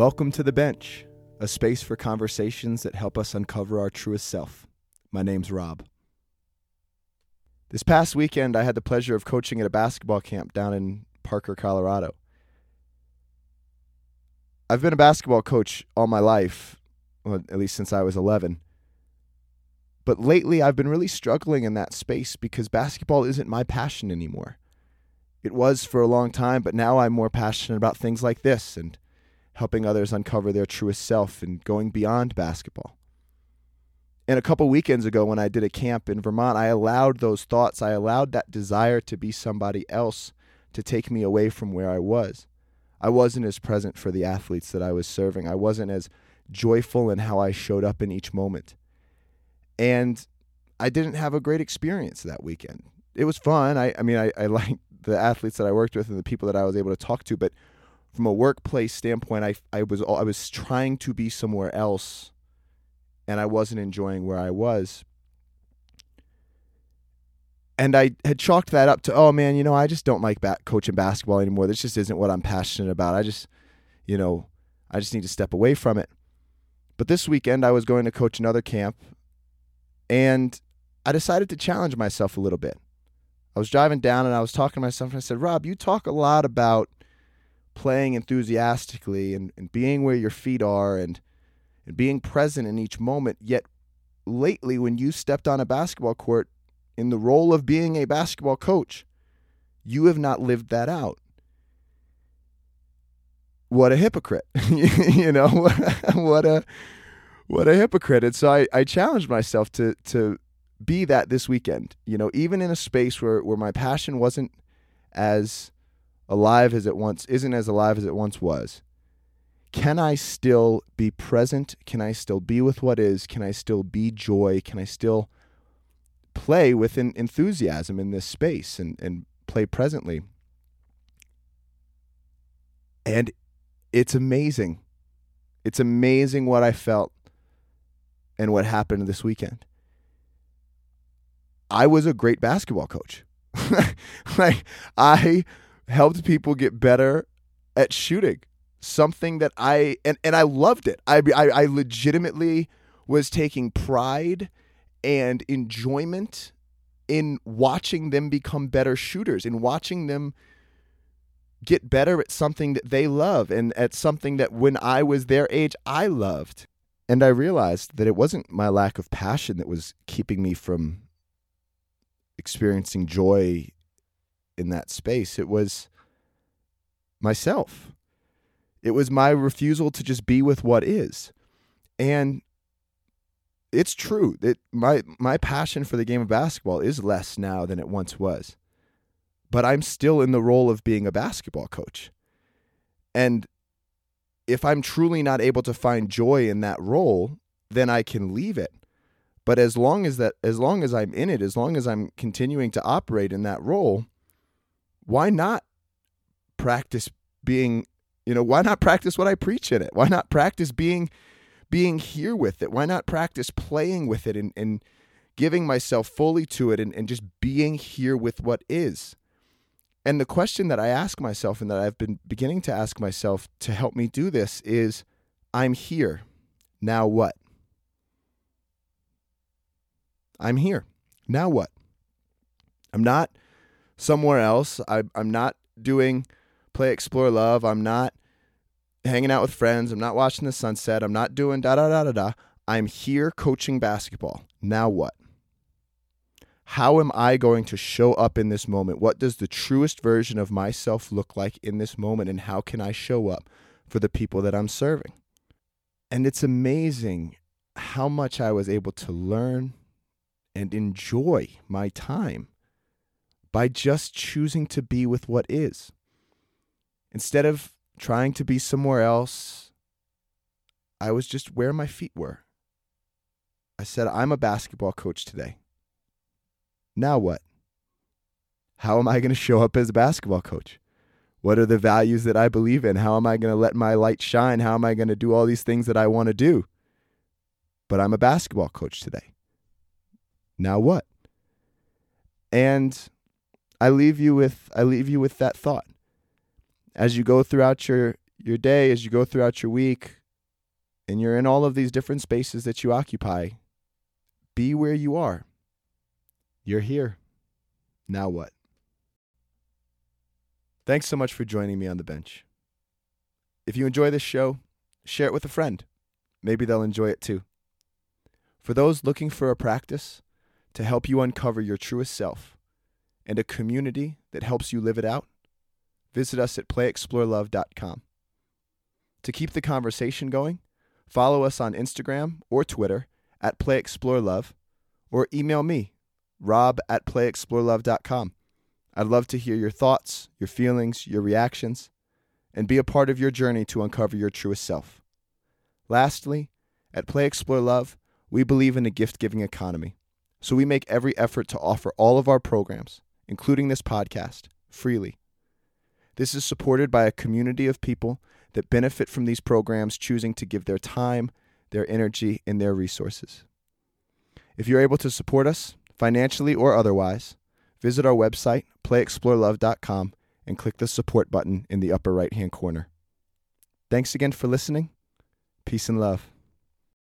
Welcome to the bench, a space for conversations that help us uncover our truest self. My name's Rob. This past weekend, I had the pleasure of coaching at a basketball camp down in Parker, Colorado. I've been a basketball coach all my life, well, at least since I was 11. But lately, I've been really struggling in that space because basketball isn't my passion anymore. It was for a long time, but now I'm more passionate about things like this and helping others uncover their truest self and going beyond basketball. And a couple weekends ago, when I did a camp in Vermont, I allowed those thoughts, I allowed that desire to be somebody else to take me away from where I was. I wasn't as present for the athletes that I was serving. I wasn't as joyful in how I showed up in each moment. And I didn't have a great experience that weekend. It was fun. I, I mean, I, I liked the athletes that I worked with and the people that I was able to talk to, but from a workplace standpoint, I, I was I was trying to be somewhere else, and I wasn't enjoying where I was. And I had chalked that up to, oh man, you know, I just don't like bat- coaching basketball anymore. This just isn't what I'm passionate about. I just, you know, I just need to step away from it. But this weekend, I was going to coach another camp, and I decided to challenge myself a little bit. I was driving down and I was talking to myself, and I said, Rob, you talk a lot about playing enthusiastically and, and being where your feet are and, and being present in each moment. Yet lately, when you stepped on a basketball court in the role of being a basketball coach, you have not lived that out. What a hypocrite. you know, what a what a hypocrite. And so I, I challenged myself to to be that this weekend. You know, even in a space where, where my passion wasn't as alive as it once isn't as alive as it once was. Can I still be present? Can I still be with what is? Can I still be joy? Can I still play with an enthusiasm in this space and, and play presently? And it's amazing. It's amazing what I felt and what happened this weekend. I was a great basketball coach. like I helped people get better at shooting. Something that I and, and I loved it. I, I I legitimately was taking pride and enjoyment in watching them become better shooters, in watching them get better at something that they love and at something that when I was their age I loved. And I realized that it wasn't my lack of passion that was keeping me from experiencing joy in that space. It was myself. It was my refusal to just be with what is. And it's true that my my passion for the game of basketball is less now than it once was. But I'm still in the role of being a basketball coach. And if I'm truly not able to find joy in that role, then I can leave it. But as long as that as long as I'm in it, as long as I'm continuing to operate in that role, why not practice being, you know, why not practice what I preach in it? Why not practice being being here with it? Why not practice playing with it and, and giving myself fully to it and, and just being here with what is? And the question that I ask myself and that I've been beginning to ask myself to help me do this is I'm here. Now what? I'm here. Now what? I'm not somewhere else. I, I'm not doing play explore love. I'm not hanging out with friends. I'm not watching the sunset. I'm not doing da da da da da. I'm here coaching basketball. Now what? How am I going to show up in this moment? What does the truest version of myself look like in this moment? And how can I show up for the people that I'm serving? And it's amazing how much I was able to learn and enjoy my time by just choosing to be with what is. Instead of trying to be somewhere else, I was just where my feet were. I said, I'm a basketball coach today. Now what? How am I going to show up as a basketball coach? What are the values that I believe in? How am I going to let my light shine? How am I going to do all these things that I want to do? But I'm a basketball coach today. Now what? And I leave you with I leave you with that thought. As you go throughout your your day as you go throughout your week and you're in all of these different spaces that you occupy, be where you are. You're here. Now what? Thanks so much for joining me on the bench. If you enjoy this show, share it with a friend. Maybe they'll enjoy it too. For those looking for a practice to help you uncover your truest self and a community that helps you live it out, visit us at playexplorelove.com. To keep the conversation going, follow us on Instagram or Twitter at playexplorelove or email me, rob at playexplorelove.com. I'd love to hear your thoughts, your feelings, your reactions, and be a part of your journey to uncover your truest self. Lastly, at Play Explore Love, we believe in a gift giving economy, so we make every effort to offer all of our programs, including this podcast, freely. This is supported by a community of people that benefit from these programs choosing to give their time, their energy, and their resources. If you're able to support us, financially or otherwise, visit our website, playexplorelove.com, and click the support button in the upper right hand corner. Thanks again for listening. Peace and love.